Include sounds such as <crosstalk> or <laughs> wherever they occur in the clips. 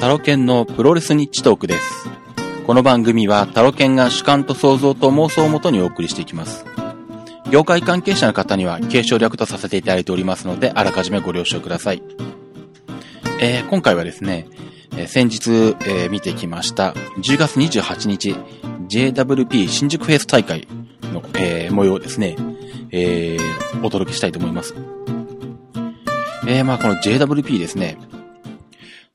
タロケンのプロレスニッチトークです。この番組はタロケンが主観と想像と妄想をもとにお送りしていきます。業界関係者の方には継承略とさせていただいておりますので、あらかじめご了承ください。えー今回はですね、えー先日、えー見てきました、10月28日、JWP 新宿フェイス大会の、えー模様をですね、えーお届けしたいと思います。えーまあこの JWP ですね、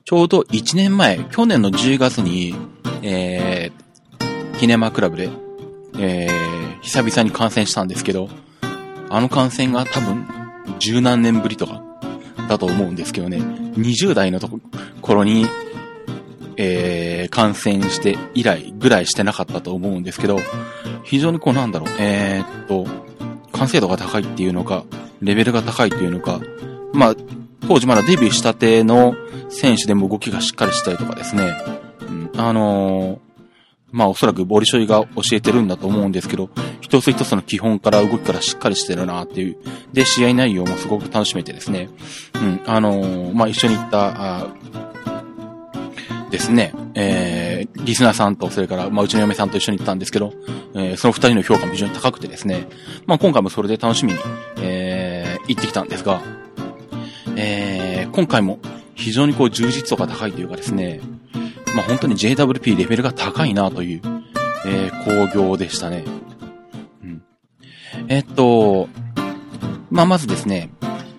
ちょうど1年前、去年の10月に、えー、キネマクラブで、えー、久々に観戦したんですけど、あの観戦が多分、十何年ぶりとか、だと思うんですけどね、20代のとこ頃に、えー、観戦して以来ぐらいしてなかったと思うんですけど、非常にこうなんだろう、えーっと、完成度が高いっていうのか、レベルが高いっていうのか、まあ、当時まだデビューしたての選手でも動きがしっかりしたりとかですね、うん、あのーまあおそらくボリショイが教えてるんだと思うんですけど、一つ一つの基本から動きからしっかりしてるなっていう。で、試合内容もすごく楽しめてですね。うん、あのーまあ一緒に行った、ですね、えー、リスナーさんと、それから、まあうちの嫁さんと一緒に行ったんですけど、えーその二人の評価も非常に高くてですね、まあ今回もそれで楽しみに、えー、行ってきたんですが、えー今回も非常にこう充実度が高いというかですね、まあ本当に JWP レベルが高いなという、えー、工業でしたね。うん。えっと、まあまずですね、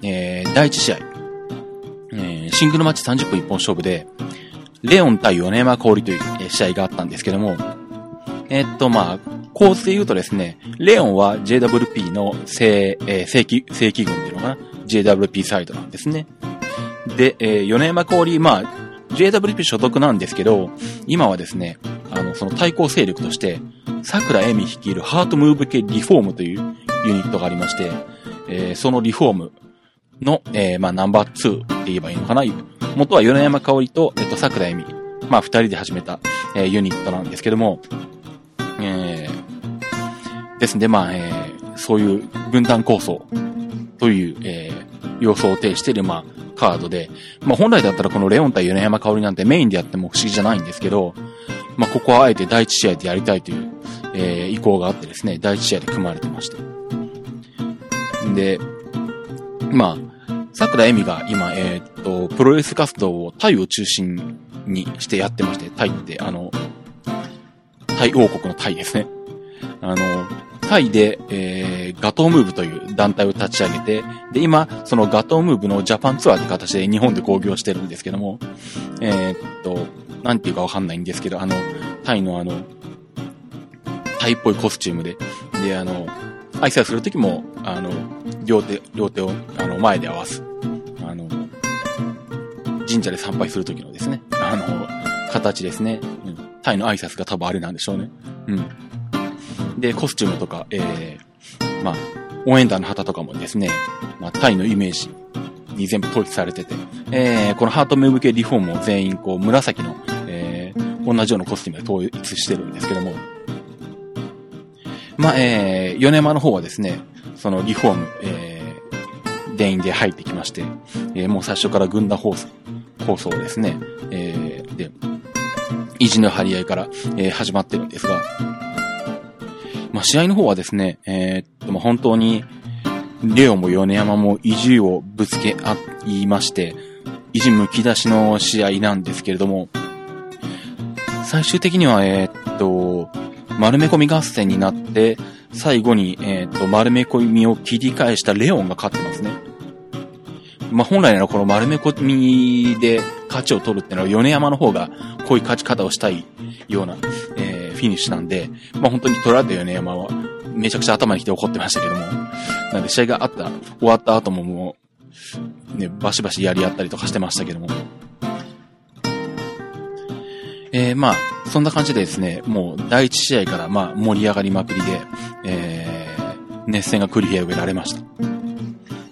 えー、第一試合、えーシングルマッチ30分一本勝負で、レオン対米山香織という試合があったんですけども、えっと、まあ、構図で言うとですね、レオンは JWP の正、えー正規、正規軍っていうのかな ?JWP サイドなんですね。で、えー米山香織、まあ、JWP 所属なんですけど、今はですね、あの、その対抗勢力として、桜恵美率いるハートムーブ系リフォームというユニットがありまして、えーそのリフォームの、えーまあ、ナンバー2って言えばいいのかな。元は米山香織と、えっと、桜恵美。まあ、二人で始めた、えーユニットなんですけども、えーですんで、まあ、えーそういう分断構想という、え要素を呈している、まあ、カードで、まあ、本来だったらこのレオン対米山香織なんてメインでやっても不思議じゃないんですけど、まあ、ここはあえて第一試合でやりたいという、えー意向があってですね、第一試合で組まれてました。で、まあ、桜恵美が今、えーっと、プロレス活動をタイを中心にしてやってまして、タイって、あの、タイ王国のタイですね。あの、タイで、えー、ガトームーブという団体を立ち上げて、で、今、そのガトームーブのジャパンツアーって形で日本で興行してるんですけども、えーっと、なんていうかわかんないんですけど、あの、タイのあの、タイっぽいコスチュームで、で、あの、挨拶するときも、あの、両手、両手を、あの、前で合わす。あの、神社で参拝するときのですね、あの、形ですね。うん。タイの挨拶が多分あれなんでしょうね。うん。で、コスチュームとか、えー、まあ、応援団の旗とかもですね、まあ、タイのイメージに全部統一されてて、えー、このハートムーブ系リフォームも全員こう、紫の、えー、同じようなコスチュームで統一してるんですけども、まあ、えー、米山の方はですね、そのリフォーム、えー、全員で入ってきまして、えー、もう最初から軍団放送、放送ですね、えー、で、意地の張り合いから、えー始まってるんですが、あ、試合の方はですね、えーっと、ま、本当に、レオも米山も意地をぶつけ合いまして、意地むき出しの試合なんですけれども、最終的には、えーっと、丸め込み合戦になって、最後に、えーっと、丸め込みを切り返したレオンが勝ってますね。まあ、本来ならこの丸め込みで勝ちを取るっていうのは米山の方がこういう勝ち方をしたいような、えーフィニッシュなんで、まあ、本当に取られた米山はめちゃくちゃ頭にきて怒ってましたけども、なんで試合があった、終わった後ももう、ね、バシバシやり合ったりとかしてましたけども。えー、まあ、そんな感じでですね、もう第一試合からまあ盛り上がりまくりで、えー、熱戦が繰り広げられました。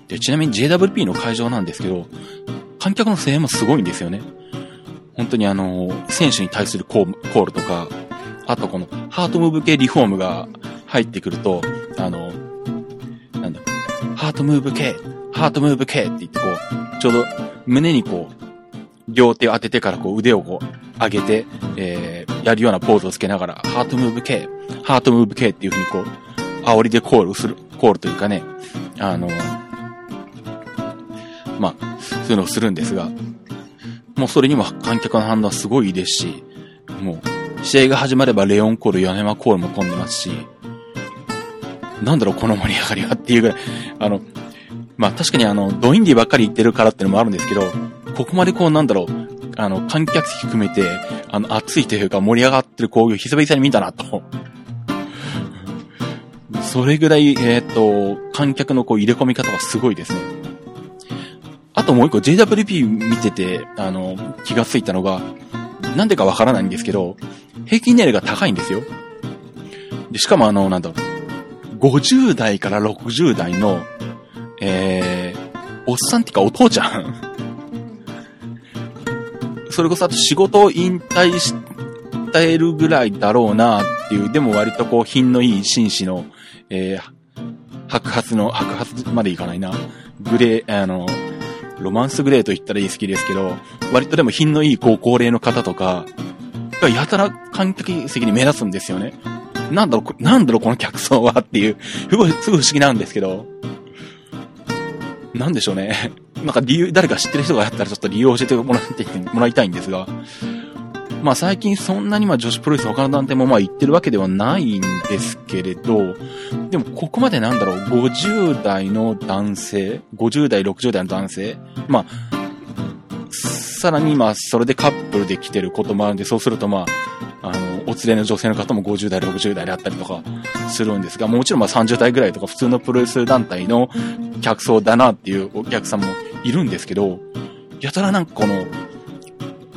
で、ちなみに JWP の会場なんですけど、観客の声援もすごいんですよね。本当にあの、選手に対するコーコールとか、あとこのハートムーブ系リフォームが入ってくると、あの、なんだ、ハートムーブ系、ハートムーブ系って言ってこう、ちょうど胸にこう、両手を当ててからこう腕をこう上げて、えー、やるようなポーズをつけながら、ハートムーブ K、ハートムーブ K っていう風にこう、煽りでコールする、コールというかね、あの、まあ、そういうのをするんですが、もうそれにも観客の反応はすごいいいですし、もう、試合が始まればレオンコール、米山コールも飛んでますし、なんだろう、この盛り上がりはっていうぐらい、あの、まあ確かにあの、ドインディばっかり言ってるからってのもあるんですけど、ここまでこうなんだろう、あの、観客席含めて、あの、熱いというか盛り上がってる興行久々に見たなと。それぐらい、えっ、と、観客のこう入れ込み方がすごいですね。あともう一個 JWP 見てて、あの、気がついたのが、なんでかわからないんですけど、平均年齢が高いんですよ。で、しかもあの、なんだろう、50代から60代の、えー、おっさんっていうかお父ちゃん <laughs> それこそあと仕事を引退してるぐらいだろうなっていう、でも割とこう品のいい紳士の、えー、白髪の、白髪までいかないな。グレー、あの、ロマンスグレーと言ったらいい好きですけど、割とでも品のいい高校齢の方とか、がやたら観客席に目立つんですよね。なんだろう、なんだろうこの客層はっていう、すごい、すごい不思議なんですけど、なんでしょうね。なんか理由、誰か知ってる人がやったらちょっと理由を教えてもらってもらいたいんですが、まあ最近そんなにまあ女子プロレス他の団体もまあ言ってるわけではないんですけれど、でもここまでなんだろう、50代の男性、50代、60代の男性、まあ、さらにまあそれでカップルで来てることもあるんで、そうするとまあ、あの、お連れの女性の方も50代、60代であったりとかするんですが、もちろんまあ30代ぐらいとか普通のプロレス団体の客層だなっていうお客さんもいるんですけど、やたらなんかこの、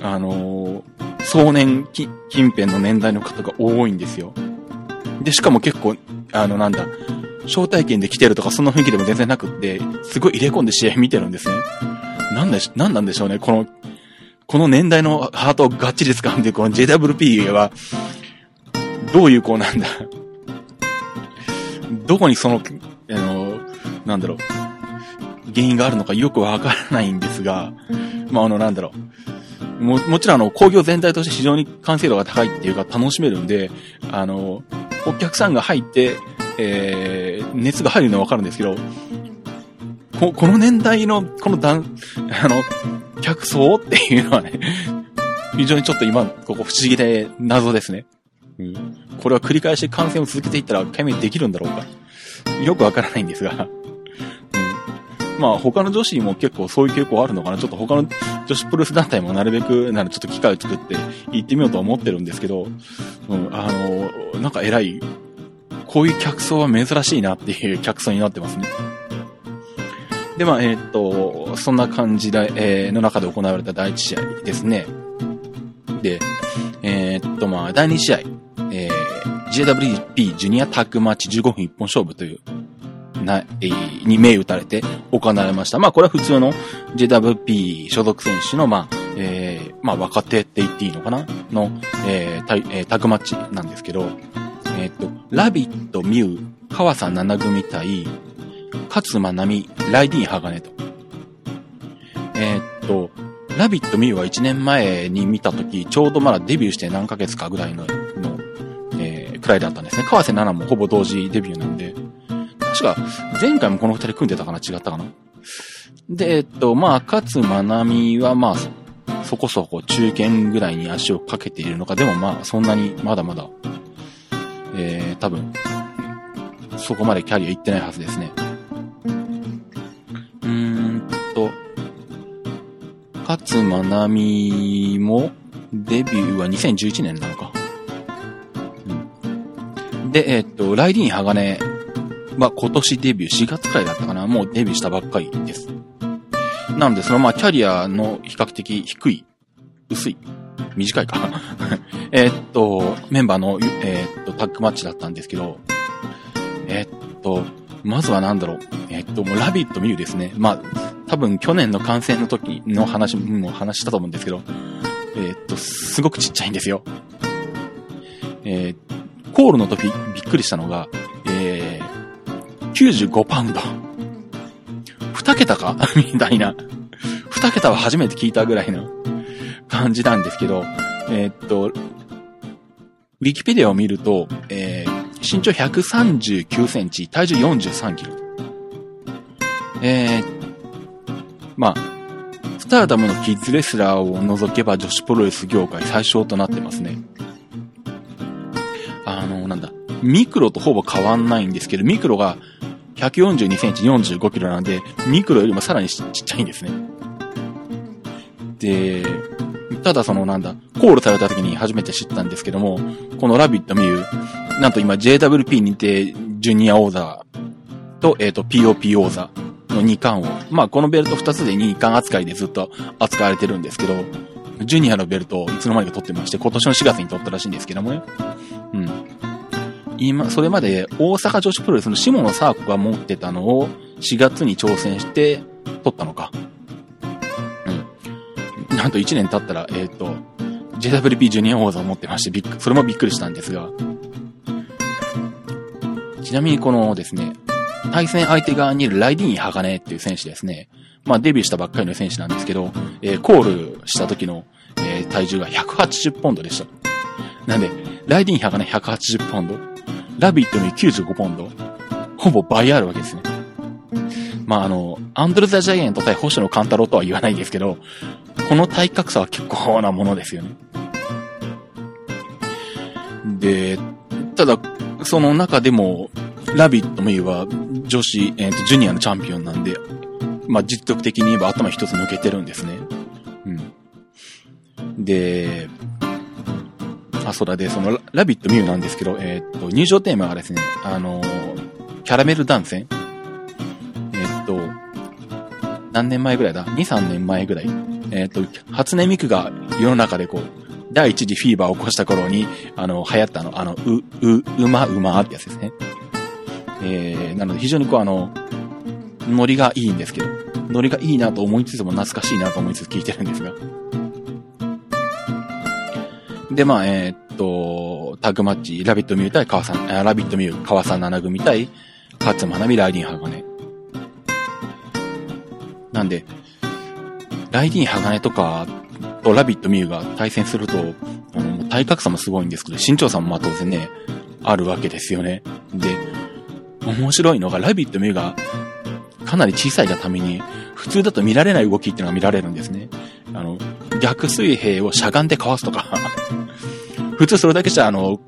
あのー、壮年近辺の年代の方が多いんですよ。で、しかも結構、あの、なんだ、招待券で来てるとかそんな雰囲気でも全然なくって、すごい入れ込んで試合見てるんですね。なんでし、なんなんでしょうね、この、この年代のハートをがっちり掴んで、この JWP は、どういうこうなんだ、<laughs> どこにその、あの、なんだろう、原因があるのかよくわからないんですが、まあ、あの、なんだろう。も、もちろんあの、工業全体として非常に完成度が高いっていうか楽しめるんで、あの、お客さんが入って、えー、熱が入るのはわかるんですけど、こ、この年代の、この段、あの、客層っていうのはね、<laughs> 非常にちょっと今、ここ不思議で謎ですね。うん。これは繰り返し感染を続けていったら解明できるんだろうか。よくわからないんですが。まあ他の女子にも結構そういう傾向あるのかな。ちょっと他の女子プロレス団体もなるべくならちょっと機会を作って行ってみようと思ってるんですけど、うん、あの、なんか偉い、こういう客層は珍しいなっていう客層になってますね。で、まあ、えー、っと、そんな感じで、えー、の中で行われた第一試合ですね。で、えー、っと、まあ、第二試合、えー、JWP ジュニアタッグマッチ15分一本勝負というな、えー、に銘打たれて行われました。まあこれは普通の JWP 所属選手の、まあ、えー、まあ若手って言っていいのかな？の、えー、タえー、タグマッチなんですけど、えっ、と、ラビット、ミュウ、川佐七組対、勝間奈美、ライディーン鋼と。えっと、ラビット・ミュウは1年前に見たとき、ちょうどまだデビューして何ヶ月かぐらいの、の、えー、くらいだったんですね。川瀬奈々もほぼ同時デビューなんで、か、前回もこの二人組んでたかな？違ったかな？で、えっと、まあ、勝まなみは、まあ、そこそこ中堅ぐらいに足をかけているのか、でもまあ、そんなにまだまだ、えー、多分、そこまでキャリア行ってないはずですね。うーんと、勝まなみも、デビューは2011年なのか。うん、で、えっと、ライディーン鋼は今年デビュー4月くらいだったかなもうデビューしたばっかりです。なんで、そのまあキャリアの比較的低い、薄い、短いか <laughs> えっと、メンバーの、えー、っと、タッグマッチだったんですけど、えー、っと、まずはなんだろう。えー、っと、もうラビット見るですね。まあ、多分去年の感染の時の話も話したと思うんですけど、えっと、すごくちっちゃいんですよ。えー、コールの時びっくりしたのが、95パウンド。二桁か？<laughs> みたいな。二桁は初めて聞いたぐらいの。感じなんですけど、えー、っと、ウィキペディアを見ると、えー、身長139センチ、体重43キロ。えー、まあ、スターダムのキッズレスラーを除けば女子プロレス業界最小となってますね。ミクロとほぼ変わんないんですけど、ミクロが142センチ45キロなんで、ミクロよりもさらにちっちゃいんですね。で、ただそのなんだ、コールされた時に初めて知ったんですけども、このラビットミュー、なんと今 JWP にてジュニア王座と、えっ、ー、と POP 王座の2冠を、まあこのベルト2つで2冠扱いでずっと扱われてるんですけど、ジュニアのベルトをいつの間にか取ってまして、今年の4月に取ったらしいんですけどもね。うん。今、それまで大阪女子プロレスの下野サーコが持ってたのを4月に挑戦して取ったのか。うん。なんと1年経ったら、えっ、ー、と、JWP ジュニア王座を持ってまして、びっく、それもびっくりしたんですが。ちなみにこのですね、対戦相手側にいるライディーン・ハガネっていう選手ですね。まあデビューしたばっかりの選手なんですけど、えー、コールした時の、えー、体重が180ポンドでした。なんで、ライディン・ハガネ180ポンド、ラビットに95ポンド、ほぼ倍あるわけですね。まあ、あの、アンドルザ・ジャイアント対星野勘太郎とは言わないんですけど、この体格差は結構なものですよね。で、ただ、その中でも、ラビットも言えば、女子、えっ、ー、と、ジュニアのチャンピオンなんで、まあ、実力的に言えば頭一つ抜けてるんですね。うん。で、あ、そうだ、で、その、ラビットミューなんですけど、えー、っと、入場テーマがですね、あのキャラメル断線えー、っと、何年前ぐらいだ ?2、3年前ぐらい。え、っと、初音ミクが世の中でこう、第一次フィーバーを起こした頃に、あの、流行ったの、あの、う、う、うま、うまってやつですね。えー、なので非常にこうあの、ノリがいいんですけど、ノリがいいなと思いつつも懐かしいなと思いつつ聞いてるんですが。で、まあ、えー、っと、タグマッチ、ラビットミュー対川さん、ラビットミュー、川さん七組対、勝間波ライディン鋼。なんで、ライディン鋼とか、とラビットミューが対戦すると、あの、体格差もすごいんですけど、身長差もまあ当然ね、あるわけですよね。で、面白いのが、ラビットミューが、かなり小さいがために、普通だと見られない動きっていうのが見られるんですね。あの、逆水平をしゃがんでかわすとか <laughs> 普通それだけじゃ、あの、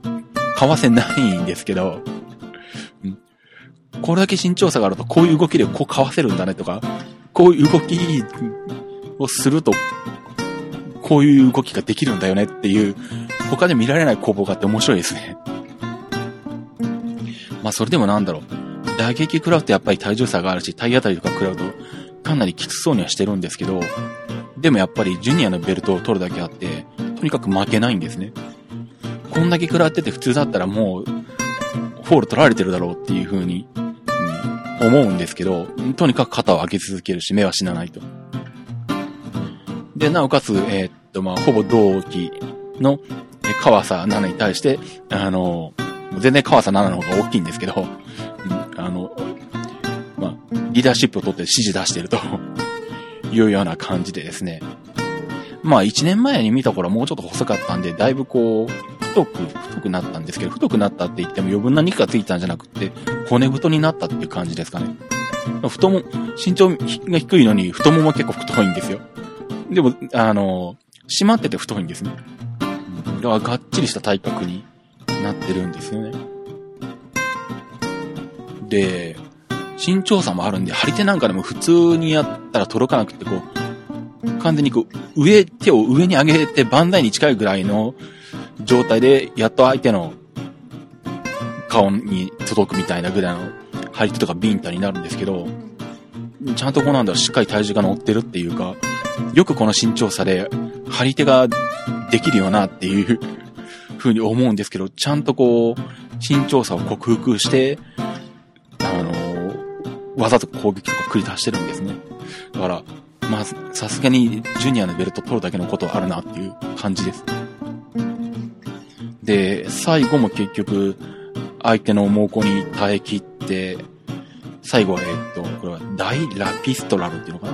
かわせないんですけど、これだけ身長差があると、こういう動きでこうかわせるんだねとか、こういう動きをすると、こういう動きができるんだよねっていう、他で見られない攻防があって面白いですね。まあそれでもなんだろう。打撃食らうとやっぱり体重差があるし、体当たりとか食らうとかなりきつそうにはしてるんですけど、でもやっぱりジュニアのベルトを取るだけあって、とにかく負けないんですね。こんだけ食らってて普通だったらもう、フォール取られてるだろうっていう風に、うん、思うんですけど、とにかく肩を上げ続けるし、目は死なないと。で、なおかつ、えー、っと、まあ、ほぼ同期のえ川佐奈々に対して、あの、全然川佐奈々の方が大きいんですけど、うん、あの、まあ、リーダーシップを取って指示出してると <laughs> いうような感じでですね。まあ、1年前に見た頃はもうちょっと細かったんで、だいぶこう、太く、太くなったんですけど、太くなったって言っても余分な肉がついたんじゃなくて、骨太になったっていう感じですかね。太も、身長が低いのに太もも結構太いんですよ。でも、あの、締まってて太いんですね。だからがっちりした体格になってるんですよね。で、身長差もあるんで、張り手なんかでも普通にやったら届かなくて、こう、完全にこう、上、手を上に上げて万歳に近いぐらいの状態で、やっと相手の顔に届くみたいなぐらいの張り手とかビンタになるんですけど、ちゃんとこうなんだろ、しっかり体重が乗ってるっていうか、よくこの身長差で張り手ができるよなっていう <laughs> 風に思うんですけど、ちゃんとこう、身長差を克服して、あの技と攻撃とか繰り出してるんですね。だから、まあ、さすがにジュニアのベルト取るだけのことはあるなっていう感じです。で、最後も結局、相手の猛攻に耐え切って、最後は、えっと、これは大ラピストラルっていうのかな？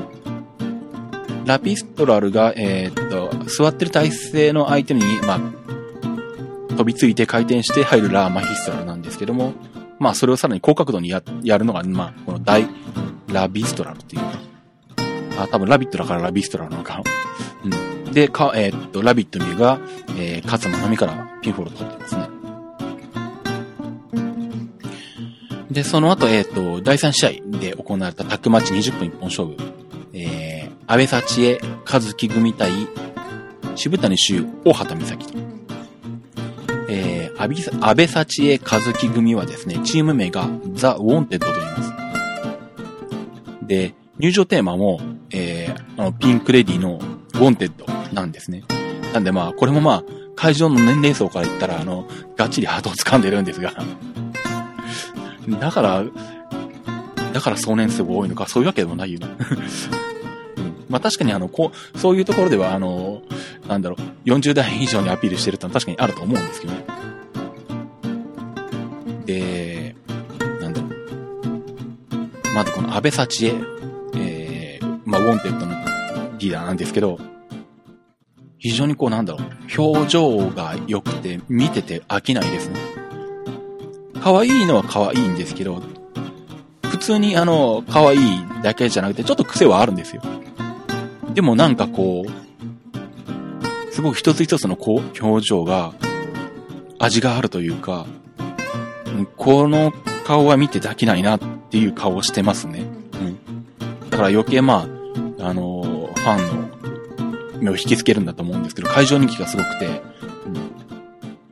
ラピストラルが、えー、っと、座ってる体勢の相手に、まあ、飛びついて回転して入るラーマヒストラルなんですけども、まあ、それをさらに高角度にや、やるのが、まあ、この大、ラビストラルっていう。あ、多分ラビットだからラビストラルなのか。うん。で、か、えー、っと、ラビットミューが、えー、勝間波からピンフォールを取ってますね。で、その後、えっ、と、第3試合で行われたタックマッチ20分一本勝負。えー、安倍幸恵、和樹組対、渋谷修、大畑美咲。えー、安倍幸恵、和樹組はですね、チーム名がザ・ウォンテッドと言います。で、入場テーマも、えー、あの、ピンクレディのウォンテッドなんですね。なんでまあ、これもまあ、会場の年齢層から言ったら、あの、がっちりハートを掴んでるんですが <laughs> だから、だから総年数が多いのか、そういうわけでもないよな。<laughs> まあ確かにあの、こう、そういうところでは、あの、なんだろう、40代以上にアピールしてるってのは確かにあると思うんですけどね。で、なんだろう。まずこの阿部幸江、えー、まあウォンテッドのリーダーなんですけど、非常にこうなんだろう、表情が良くて見てて飽きないですね。可愛いのは可愛いんですけど、普通にあの、可愛いだけじゃなくて、ちょっと癖はあるんですよ。でもなんかこう、すごく一つ一つのこう、表情が、味があるというか、この顔は見て飽きないなっていう顔をしてますね。うん。だから余計まあ、あの、ファンの目を引きつけるんだと思うんですけど、会場人気がすごくて、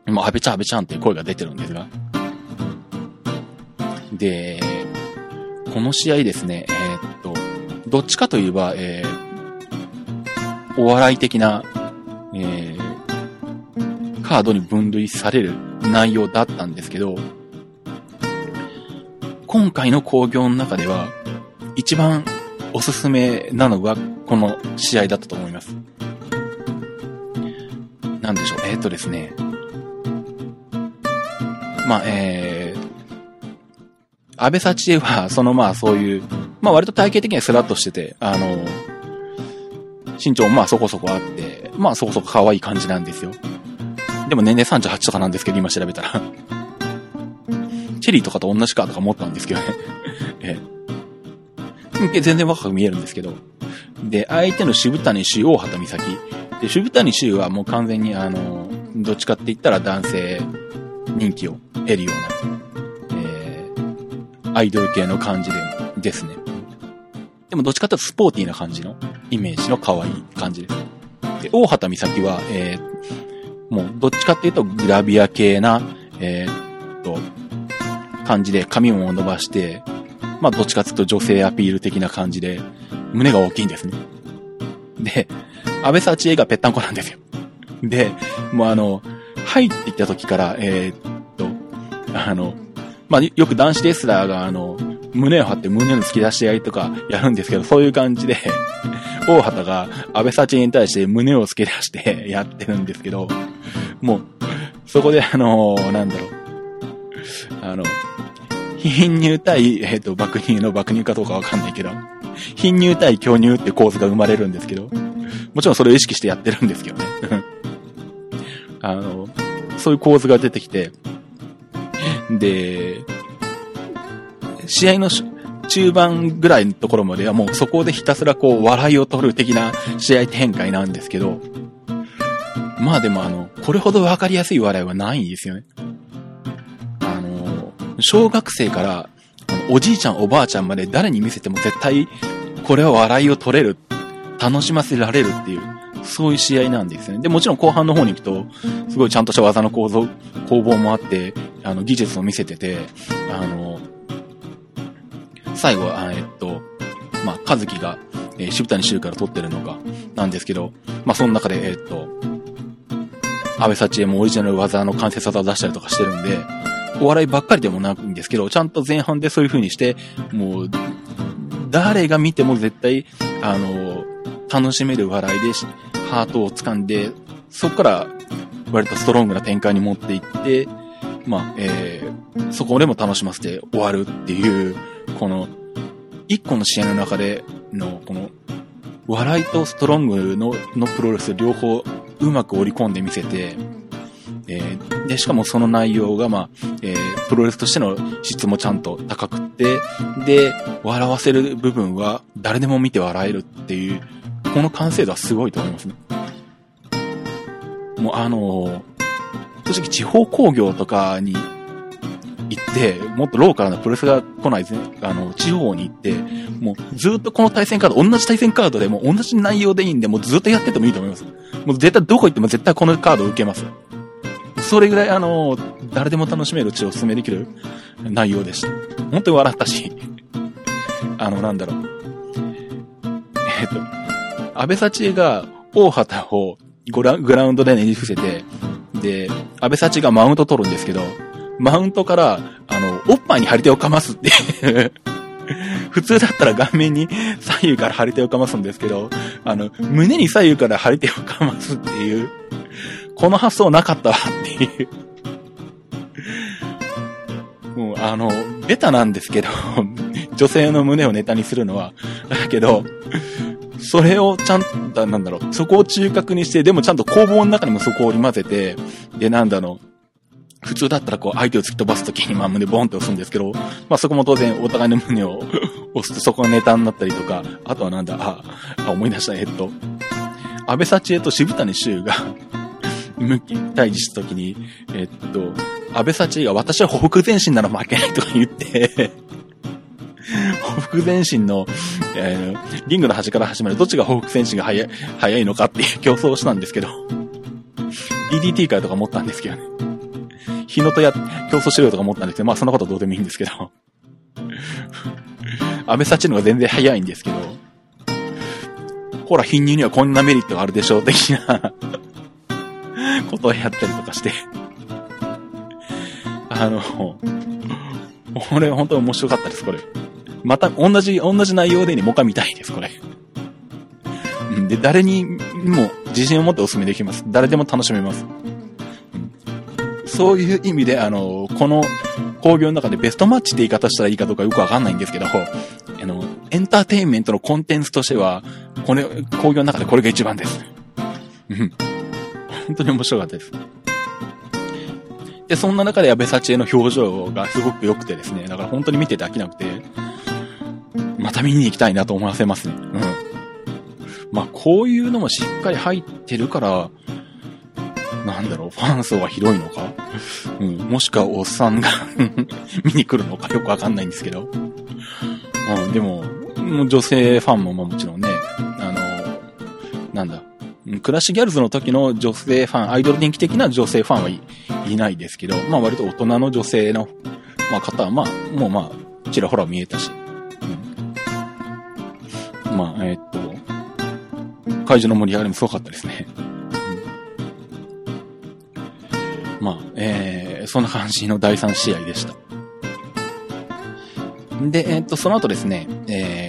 うん。もう、安倍ちゃん安倍ちゃんっていう声が出てるんですが、で、この試合ですね、えー、っと、どっちかといえば、えー、お笑い的な、えー、カードに分類される内容だったんですけど、今回の興行の中では、一番おすすめなのが、この試合だったと思います。っとですね。まあ、えー、安倍幸恵は、そのまあそういう、まあ割と体型的にはスラッとしてて、あの、身長もまあそこそこあって、まあそこそこ可愛い感じなんですよ。でも年齢38とかなんですけど、今調べたら。チェリーとかと同じかとか思ったんですけどね。<laughs> ええ。全然若く見えるんですけど。で、相手の渋谷修、大畑美咲。で、渋谷修はもう完全にあの、どっちかって言ったら男性人気を得るようなえアイドル系の感じで、ですね。でもどっちかというとスポーティーな感じのイメージの可愛い感じです。で、大畑美咲は、えー、もうどっちかっていうとグラビア系な、えー、と、感じで髪も伸ばして、まあどっちかっていうと女性アピール的な感じで、胸が大きいんですね。で、安倍幸恵がぺったんこなんですよ。で、もうあの、入ってきた時から、えー、っと、あの、まあ、よく男子レスラーが、あの、胸を張って胸の突き出し合いとかやるんですけど、そういう感じで <laughs> 大畑が安倍幸に対して胸を突き出して <laughs> やってるんですけど、もう、そこであの、なんだろう、あの、貧乳対、えっ、ー、と、爆乳の爆乳かどうかわかんないけど、貧乳対巨乳って構図が生まれるんですけど、もちろんそれを意識してやってるんですけどね。あの、そういう構図が出てきて、で、試合の中盤ぐらいのところまではもうそこでひたすらこう笑いを取る的な試合展開なんですけど、まあでもあの、これほどわかりやすい笑いはないんですよね。あの、小学生から、おじいちゃんおばあちゃんまで誰に見せても絶対これは笑いを取れる、楽しませられるっていう、そういう試合なんですよね。で、もちろん後半の方に行くと、すごいちゃんとした技の構造、攻防もあって、あの、技術を見せてて、あの、最後は、えっと、まあ、和樹が、えー、渋谷修から取ってるのか、なんですけど、まあ、その中で、えっと、安倍幸恵もオリジナル技の関節技を出したりとかしてるんで、お笑いばっかりでもないんですけど、ちゃんと前半でそういう風にして、もう、誰が見ても絶対、あの、楽しめる笑いで、ハートを掴んで、そこから割とストロングな展開に持っていって、まあ、えー、そこでも楽しませて終わるっていう、この、一個の試合の中での、この、笑いとストロングののプロレス両方うまく織り込んでみせて、えー、で、しかもその内容が、まあ、えー、プロレスとしての質もちゃんと高くって、で、笑わせる部分は誰でも見て笑えるっていう、この完成度はすごいと思いますね。もうあの、正直地方工業とかに行って、もっとローカルなプレスが来ないですね。あの、地方に行って、もうずっとこの対戦カード、同じ対戦カードでも同じ内容でいいんで、もうずっとやっててもいいと思います。もう絶対どこ行っても絶対このカードを受けます。それぐらいあの、誰でも楽しめるうちをおすすめできる内容でした。本当に笑ったし、あの、なんだろう。えっ、と、安倍幸恵が大畑をグラグラウンドでねじ伏せて、で、安倍幸がマウント取るんですけど、マウントから、あの、おっぱいに張り手をかますって <laughs> 普通だったら顔面に左右から張り手をかますんですけど、あの、胸に左右から張り手をかますっていう、この発想なかったわっていう。もう、あの、ベタなんですけど、女性の胸をネタにするのは、だけど、それをちゃんと、なんだろう、そこを中核にして、でもちゃんと工房の中にもそこを織り交ぜて、で、なんだろう、普通だったらこう相手を突き飛ばすときにまあ胸ボンって押すんですけど、まあそこも当然お互いの胸を <laughs> 押すとそこがネタになったりとか、あとはなんだ、あ、あ思い出した、えっと、安倍幸恵と渋谷修が <laughs> 向き対峙したときに、えっと、安倍幸恵が私はほふ前進なら負けないとか言ってほふ前進の、えー、リングの端から始まるどっちがほふ前進が早い、早いのかっていう <laughs> 競争をしたんですけど DDT 会とか持ったんですけどね。日野とや、競争しろよとか思ったんですけど、まあそんなことはどうでもいいんですけど。安倍幸のが全然早いんですけど、ほら、貧乳にはこんなメリットがあるでしょう、的な <laughs> ことをやったりとかしてあの、<laughs> これ本当面白かったです、これ。また、同じ、同じ内容でにもう一回見たいです、これ。んで、誰にも自信を持ってお勧めできます。誰でも楽しめます。うんそういう意味で、あの、この工業の中でベストマッチって言い方したらいいかどうかよくわかんないんですけど、あの、エンターテインメントのコンテンツとしては、これ、工業の中でこれが一番です。うん。本当に面白かったです。で、そんな中で安倍幸恵の表情がすごく良くてですね、だから本当に見てて飽きなくて、また見に行きたいなと思わせますね。うん。まあ、こういうのもしっかり入ってるから、なんだろう、ファン層は広いのか？うん、もしくはおっさんが <laughs> 見に来るのか？よくわかんないんですけど。うん、でも、女性ファンももちろんね、あの、なんだ、クラッシュギャルズの時の女性ファン、アイドル人気的な女性ファンはいいないですけど、まあ割と大人の女性の、まあ方は、まあ、もうまあ、ちらほら見えたし。うん、まあ、えー、っと、会場の盛り上がりもすごかったですね。まあ、えー、そんな感じの第3試合でした。で、えっ、と、その後ですね、えー、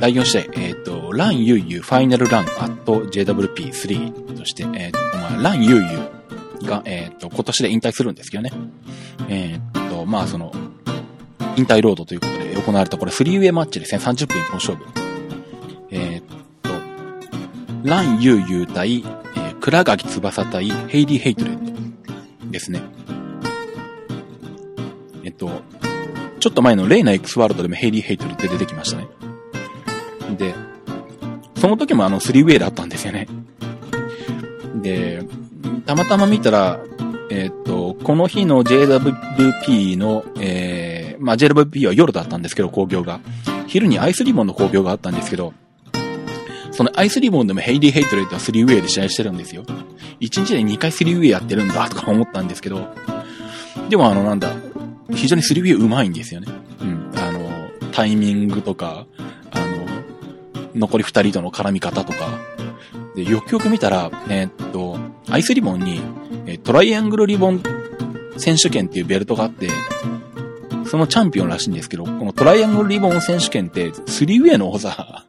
第4試合、えっ、ー、と、ランユーユーファイナルランアット JWP3 として、えっ、と、まあ、ランユーユーが、えっ、と、今年で引退するんですけどね。えっと、まあ、その、引退ロードということで行われたこれ、スリーウェイマッチですね。30分一本勝負。えっと、ランユーユー対、えー、倉垣翼対ヘイリー・ヘイトレッド。ですね。えっと、ちょっと前のレイナ X ワールドでもヘイリー・ヘイトレッドって出てきましたね。で、その時もあの、スリーウェイだったんですよね。で、たまたま見たら、えっと、この日の JWP の、えー、まあ、JWP は夜だったんですけど、興行が。昼にアイスリボンの興行があったんですけど、そのアイスリボンでもヘイリー・ヘイトレッドはスリーウェイで試合してるんですよ。1日で2回スリーウェイやってるんだとか思ったんですけど、でもあのなんだ、非常にスリーウェイ上手いんですよね。うん。あの、タイミングとか、残り2人との絡み方とか。で、よくよく見たら、えー、っと、アイスリボンに、えトライアングルリボン選手権っていうベルトがあって、そのチャンピオンらしいんですけど、このトライアングルリボン選手権って、スリーウェイの王座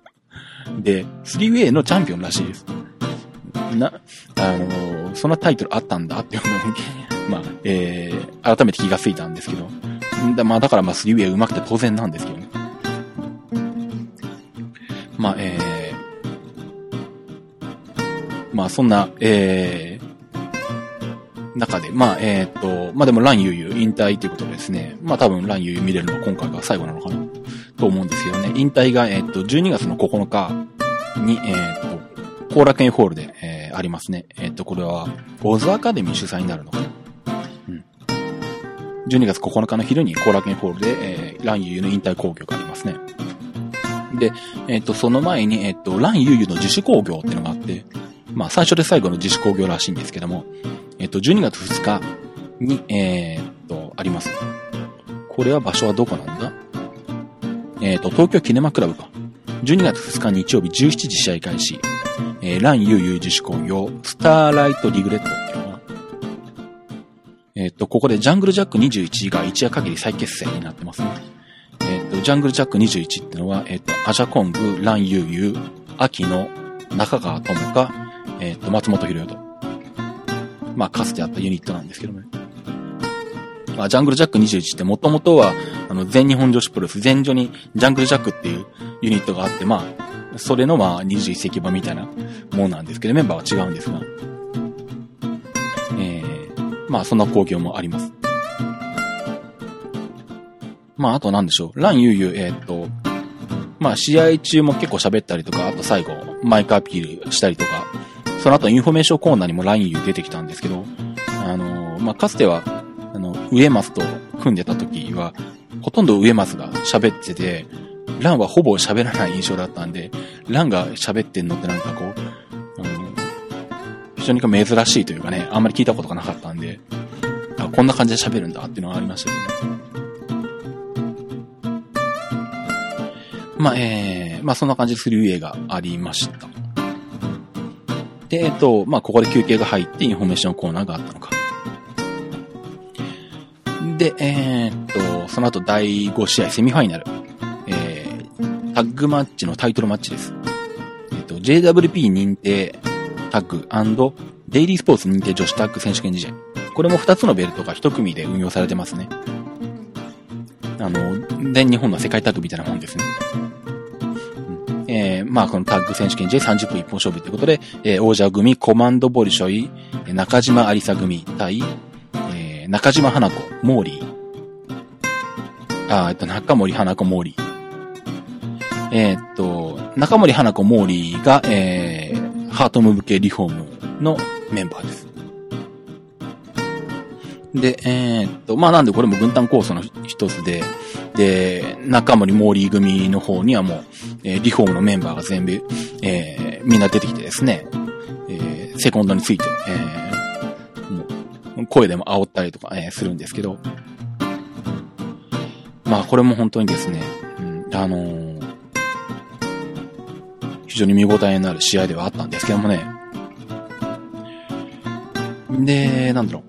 で、スリーウェイのチャンピオンらしいです。な、あのー、そんなタイトルあったんだっていうのに、<laughs> まあ、えー、改めて気がついたんですけど、だまあ、だからまあ、スリーウェイ上手くて当然なんですけどね。まあ、えまあそんな、えー、中で、まあえっ、と、まあでもランユーユ引退ということでですね、まあ多分ランユユ見れるのは今回が最後なのかなと思うんですけどね、引退がえっ、と12月の9日に、えっ、と、後楽園ホールで、えー、ありますね。えっ、と、これは、オズアカデミー主催になるのかな。12月9日の昼に後楽園ホールで、えー、ランユーユーの引退興行がありますね。で、えっ、と、その前に、えっ、と、ランユーユーの自主興行っていうのがあって、まあ、最初で最後の自主興行らしいんですけども、えっ、と、12月2日に、えっ、と、あります。これは場所はどこなんだ？えっ、と、東京キネマクラブか。12月2日日曜日17時試合開始。えー、ランユーユー自主興行、スターライトリグレットっていうのかな。えっ、と、ここでジャングルジャック21が一夜限り再結成になってますね。えっ、と、ジャングルジャック21ってのは、えっ、と、アジャコング、ランユーユー、秋の中川智香、えっ、と、松本博人。まあ、かつてあったユニットなんですけどね。まあ、ジャングルジャック21ってもともとは、あの、全日本女子プロレス、全女にジャングルジャックっていうユニットがあって、まあ、それのまあ、21世紀版みたいなもんなんですけど、メンバーは違うんですが、えー、まあ、そんな興行もあります。まあ、あとなんでしょう。ランユーユー、えー、っと、まあ、試合中も結構喋ったりとか、あと最後、マイクアピールしたりとか、その後インフォメーションコーナーにもランユー出てきたんですけど、あのー、まあ、かつては、あの、上松と組んでた時は、ほとんど上松が喋ってて、ランはほぼ喋らない印象だったんで、ランが喋ってんのってなんかこう、あの、非常に珍しいというかね、あんまり聞いたことがなかったんで、あこんな感じで喋るんだっていうのはありましたけどね。まあ、えー、まあそんな感じで 3way がありました。で、えっと、まあここで休憩が入ってインフォメーションコーナーがあったのか。で、えー、っと、その後第5試合セミファイナル。えー、タッグマッチのタイトルマッチです。えっと、JWP 認定タッグデイリースポーツ認定女子タッグ選手権試合。これも2つのベルトが1組で運用されてますね。あの、全日本の世界タッグみたいなもんですね。えー、まあ、このタッグ選手権 J30 分一本勝負ということで、えー、王者組コマンドボリショイ、中島安里紗組対、えー、中島花子、モーリー。あ、えっと、中森花子、モーリー。えー、っと、中森花子、モーリーが、えー、ハートムーブ系リフォームのメンバーです。で、えー、っと、まあなんでこれも軍団構想の一つで、で、中森モーリー組の方にはもう、えー、リフォームのメンバーが全部、えー、みんな出てきてですね、えー、セコンドについて、えー、もう、声でも煽ったりとか、えー、するんですけど、まあこれも本当にですね、うん、あのー、非常に見応えのある試合ではあったんですけどもね、で、なんだろ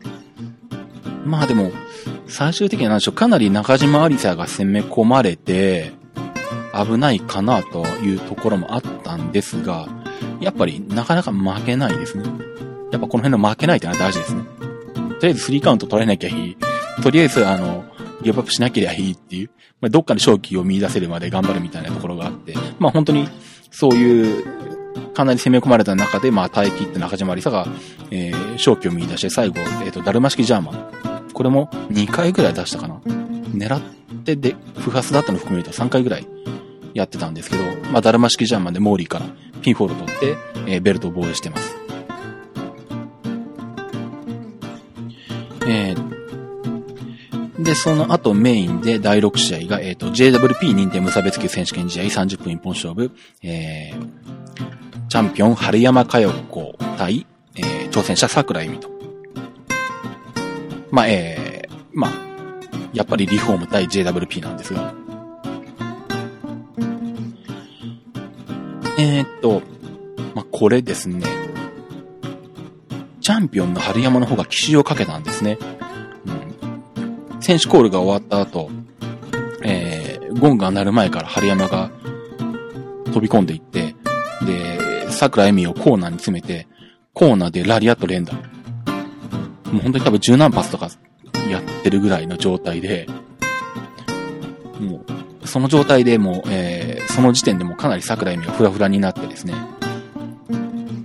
う。まあでも、最終的には何でしょう、かなり中島ありさが攻め込まれて、危ないかなというところもあったんですが、やっぱりなかなか負けないですね。やっぱこの辺の負けないってのは大事ですね。とりあえず3カウント取れなきゃいい。とりあえず、あの、ギブアップしなければいいっていう、まあ、どっかで勝機を見出せるまで頑張るみたいなところがあって、まあ本当にそういう、かなり攻め込まれた中で、まあ耐え切って中島ありさが、えー、勝機を見出して最後、えっ、ー、と、だるま式ジャーマン。これも2回ぐらい出したかな。狙ってで、不発だったの含めると3回ぐらいやってたんですけど、まあ、だるま式ジャーマンでモーリーからピンフォール取って、えー、ベルトを防衛してます。えー、で、その後メインで第6試合が、えっ、ー、と、JWP 認定無差別級選手権試合30分一本勝負、えー、チャンピオン春山佳代子対、えー、挑戦者桜井美と。まあ、えー、まあ、やっぱりリフォーム対 JWP なんですが。えー、っと、まあ、これですね。チャンピオンの春山の方が騎士をかけたんですね。うん。選手コールが終わった後、えー、ゴンが鳴る前から春山が飛び込んでいって、で、桜恵美をコーナーに詰めて、コーナーでラリアット連打。もう本当に多分十何発とかやってるぐらいの状態で、もう、その状態でもう、えー、その時点でもかなり桜井美はフラフラになってですね。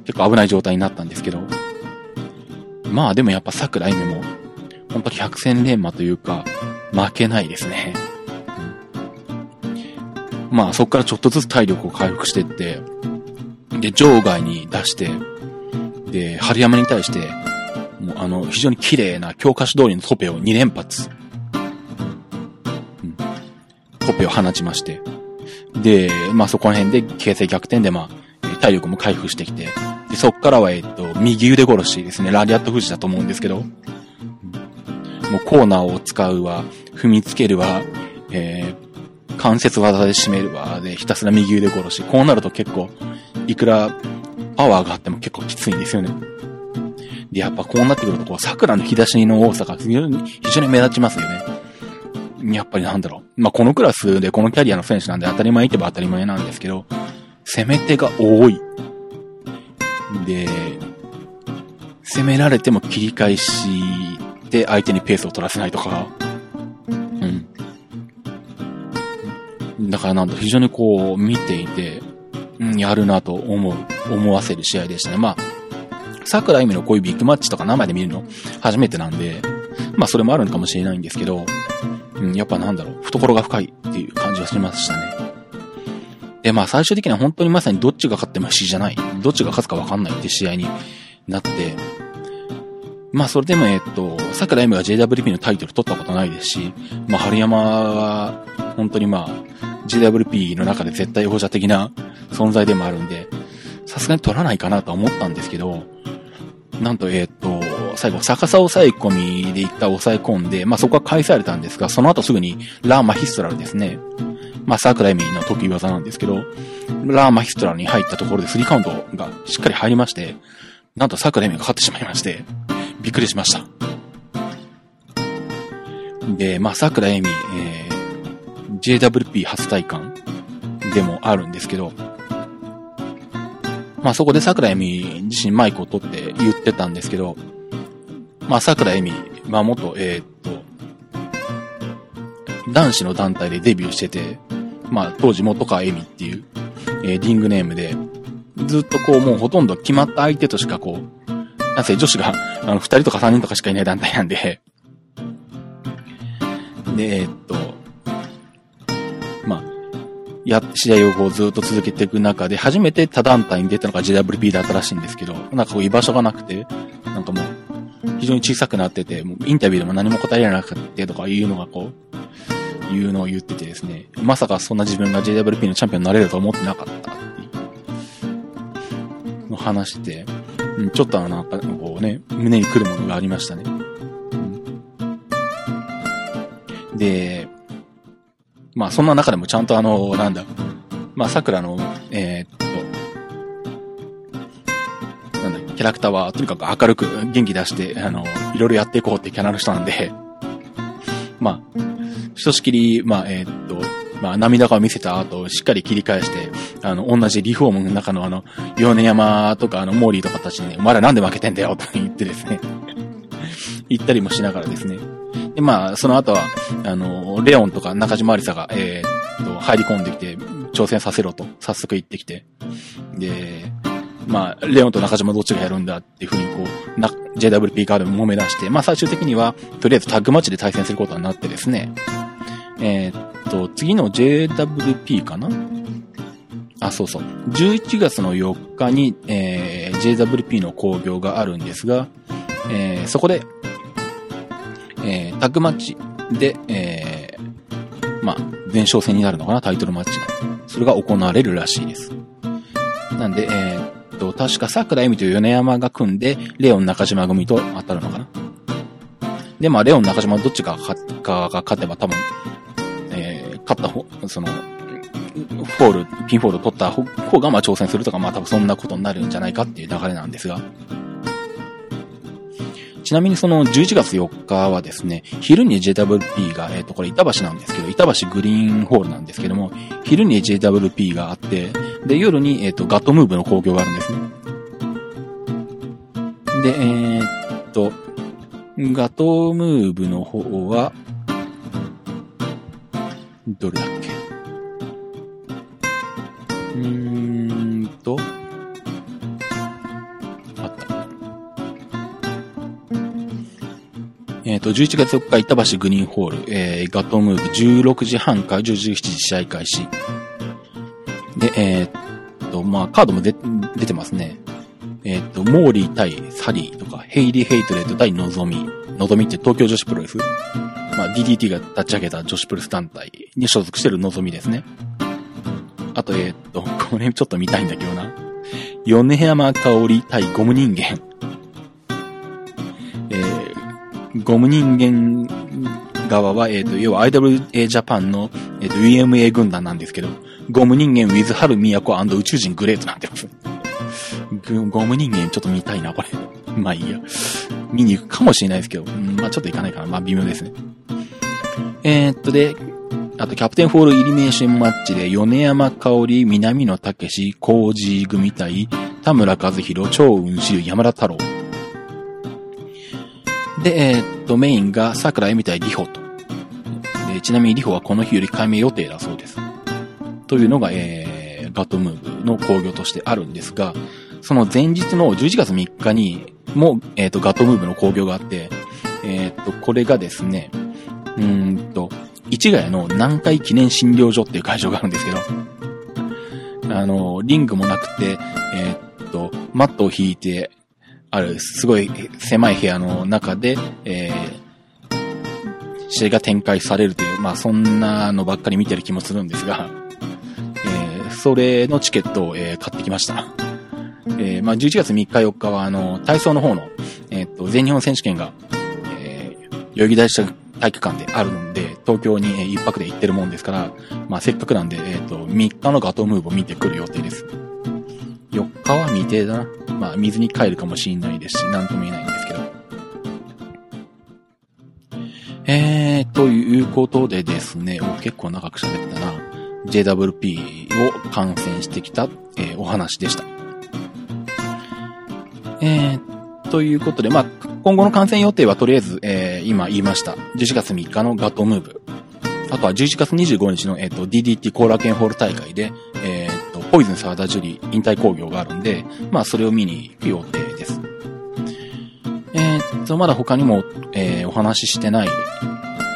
結構危ない状態になったんですけど、まあでもやっぱ桜井美も、本当に百戦錬磨というか、負けないですね。まあそこからちょっとずつ体力を回復していって、で、場外に出して、で、春山に対して、あの、非常に綺麗な教科書通りのトペを2連発。うん。トペを放ちまして。で、まあそこら辺で形勢逆転でまあ、体力も回復してきて、で、そっからはえっと、右腕殺しですね。ラリアット富士だと思うんですけど、もうコーナーを使うわ、踏みつけるわ、えー、関節技で締めるわ、で、ひたすら右腕殺し。こうなると結構、いくらパワーがあっても結構きついんですよね。で、やっぱこうなってくると、こう、桜の日差しの多さが非常に、非常に目立ちますよね。やっぱりなんだろう。まあ、このクラスでこのキャリアの選手なんで当たり前いけば当たり前なんですけど、攻め手が多い。で、攻められても切り返しで相手にペースを取らせないとか、うん。だからなんだ、非常にこう、見ていて、うん、やるなと思う、思わせる試合でしたね。まあ、桜意味のこういうビッグマッチとか生で見るの？初めてなんで、まあそれもあるのかもしれないんですけど、うん、やっぱなんだろう、懐が深いっていう感じはしましたね。で、まあ最終的には本当にまさにどっちが勝っても不思議じゃない。どっちが勝つかわかんないって試合になって、まあそれでもえっと、桜井美が JWP のタイトル取ったことないですし、まあ春山は本当にまあ JWP の中で絶対王者的な存在でもあるんで、さすがに取らないかなとは思ったんですけど、なんと、えっ、と、最後、逆さ抑え込みで一回抑え込んで、まあ、そこは返されたんですが、その後すぐに、ラーマヒストラルですね。まあ、桜井美の得意技なんですけど、ラーマヒストラルに入ったところでスリーカウントがしっかり入りまして、なんと桜井美が勝ってしまいまして、びっくりしました。で、まあ、桜井美、えー、JWP 初体感でもあるんですけど、まあそこで桜恵美自身マイクを取って言ってたんですけど、まあ桜恵美、まあ元、えー、っと、男子の団体でデビューしてて、まあ当時元川恵美っていう、えー、リングネームで、ずっとこうもうほとんど決まった相手としかこう、なぜ女子が、あの、二人とか三人とかしかいない団体なんで、で、えー、っと、や、試合をこうずっと続けていく中で、初めて他団体に出たのが JWP だったらしいんですけど、なんかこう居場所がなくて、なんかもう、非常に小さくなってて、もうインタビューでも何も答えられなくてとかいうのがこう、いうのを言っててですね、まさかそんな自分が JWP のチャンピオンになれると思ってなかったっていうの話して、うん、ちょっとなんかこうね、胸に来るものがありましたね。うんで、まあそんな中でもちゃんとあの、なんだ、まあ桜の、えー、っと、なんだ、キャラクターはとにかく明るく元気出して、あの、いろいろやっていこうってキャラの人なんで、まあ、ひとしきり、まあ、えー、っと、まあ、涙が見せた後、しっかり切り返して、あの、同じリフォームの中のあの、米山とかあの、モーリーとかたちにね、お前らなんで負けてんだよと言ってですね。言ったりもしながらですね、で、まあ、その後は、あの、レオンとか中島ありさが、えー、と、入り込んできて、挑戦させろと、早速言ってきて、で、まあ、レオンと中島どっちがやるんだっていうふうにこう、な、JWP カードも揉め出して、まあ最終的には、とりあえずタッグマッチで対戦することになってですね、えー、っと、次の JWP かな？あ、そうそう。11月の4日に、えー、JWP の興行があるんですが、えー、そこで、えー、タッグマッチで、えー、まあ、前哨戦になるのかな、タイトルマッチそれが行われるらしいです。なんで、えー、っと、確かさくらえみと米山が組んで、レオン中島組と当たるのかな。で、まあ、レオン中島どっちが勝が勝てば多分、えー、勝った方、その、フォール、ピンフォールを取った方がまあ挑戦するとか、まあ多分そんなことになるんじゃないかっていう流れなんですが。ちなみにその11月4日はですね、昼に JWP が、えっ、ー、と、これ板橋なんですけど、板橋グリーンホールなんですけども、昼に JWP があって、で、夜に、えっ、ー、と、ガットムーブの興行があるんですね。で、えー、っと、ガトムーブの方は、どれだっけ？うーんえっ、と、11月4日、板橋グリーンホール、えー、ガトムーブ16時半から17時試合開始。で、えっ、と、まあ、カードも出、出てますね。えっ、と、モーリー対サリーとか、ヘイリー・ヘイトレッド対ノゾミ。ノゾミって東京女子プロレス。まあ、DDT が立ち上げた女子プロレス団体に所属してるノゾミですね。あと、えっ、と、<laughs> これちょっと見たいんだけどな。米山香織対ゴム人間。ゴム人間側は、えっ、と、要は IWA ジャパンの、えっ、と、UMA 軍団なんですけど、ゴム人間 with 春都宇宙人グレートなってます。<laughs> ゴム人間ちょっと見たいな、これ。<laughs> まあいいや。見に行くかもしれないですけど、うん、まあちょっと行かないかな。まあ微妙ですね。えー、っとで、あとキャプテンフォールイリミネーションマッチで、米山香織、南野武史、コージー組対、田村和弘、趙雲子龍、山田太郎。で、えー、っと、メインが桜井みたいリホと。で、ちなみにリホはこの日より解明予定だそうです。というのが、えー、ガトムーブの工業としてあるんですが、その前日の11月3日にも、えっ、と、ガトムーブの工業があって、えっ、と、これがですね、うんと、市ヶ谷の南海記念診療所っていう会場があるんですけど、あの、リングもなくて、えー、っと、マットを引いて、ある、すごい狭い部屋の中で、えー、試合が展開されるという、まあそんなのばっかり見てる気もするんですが、えー、それのチケットを、えー、買ってきました。えー、まあ11月3日4日は、あの、体操の方の、えっと、全日本選手権が、えー、代々木大社体育館であるので、東京に一泊で行ってるもんですから、まあせっかくなんで、えっ、ー、と、3日のガトームーブを見てくる予定です。4日は未定だな。まあ水に帰るかもしれないですし、なんとも言えないんですけど。えー、ということでですね、結構長く喋ってたな。JWP を観戦してきた、えー、お話でした。えー、ということで、まあ、今後の観戦予定はとりあえず、えー、今言いました。11月3日のガトムーブ。あとは11月25日の、えっ、ー、と、DDT コーラケンホール大会で、ポイズン沢田樹里引退興行があるんで、まあ、それを見に行く予定です。えっ、と、まだ他にも、えお話ししてない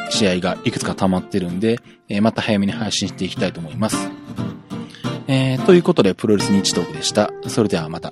試合がいくつか溜まってるんで、えまた早めに配信していきたいと思います。えということで、プロレス日トークでした。それではまた。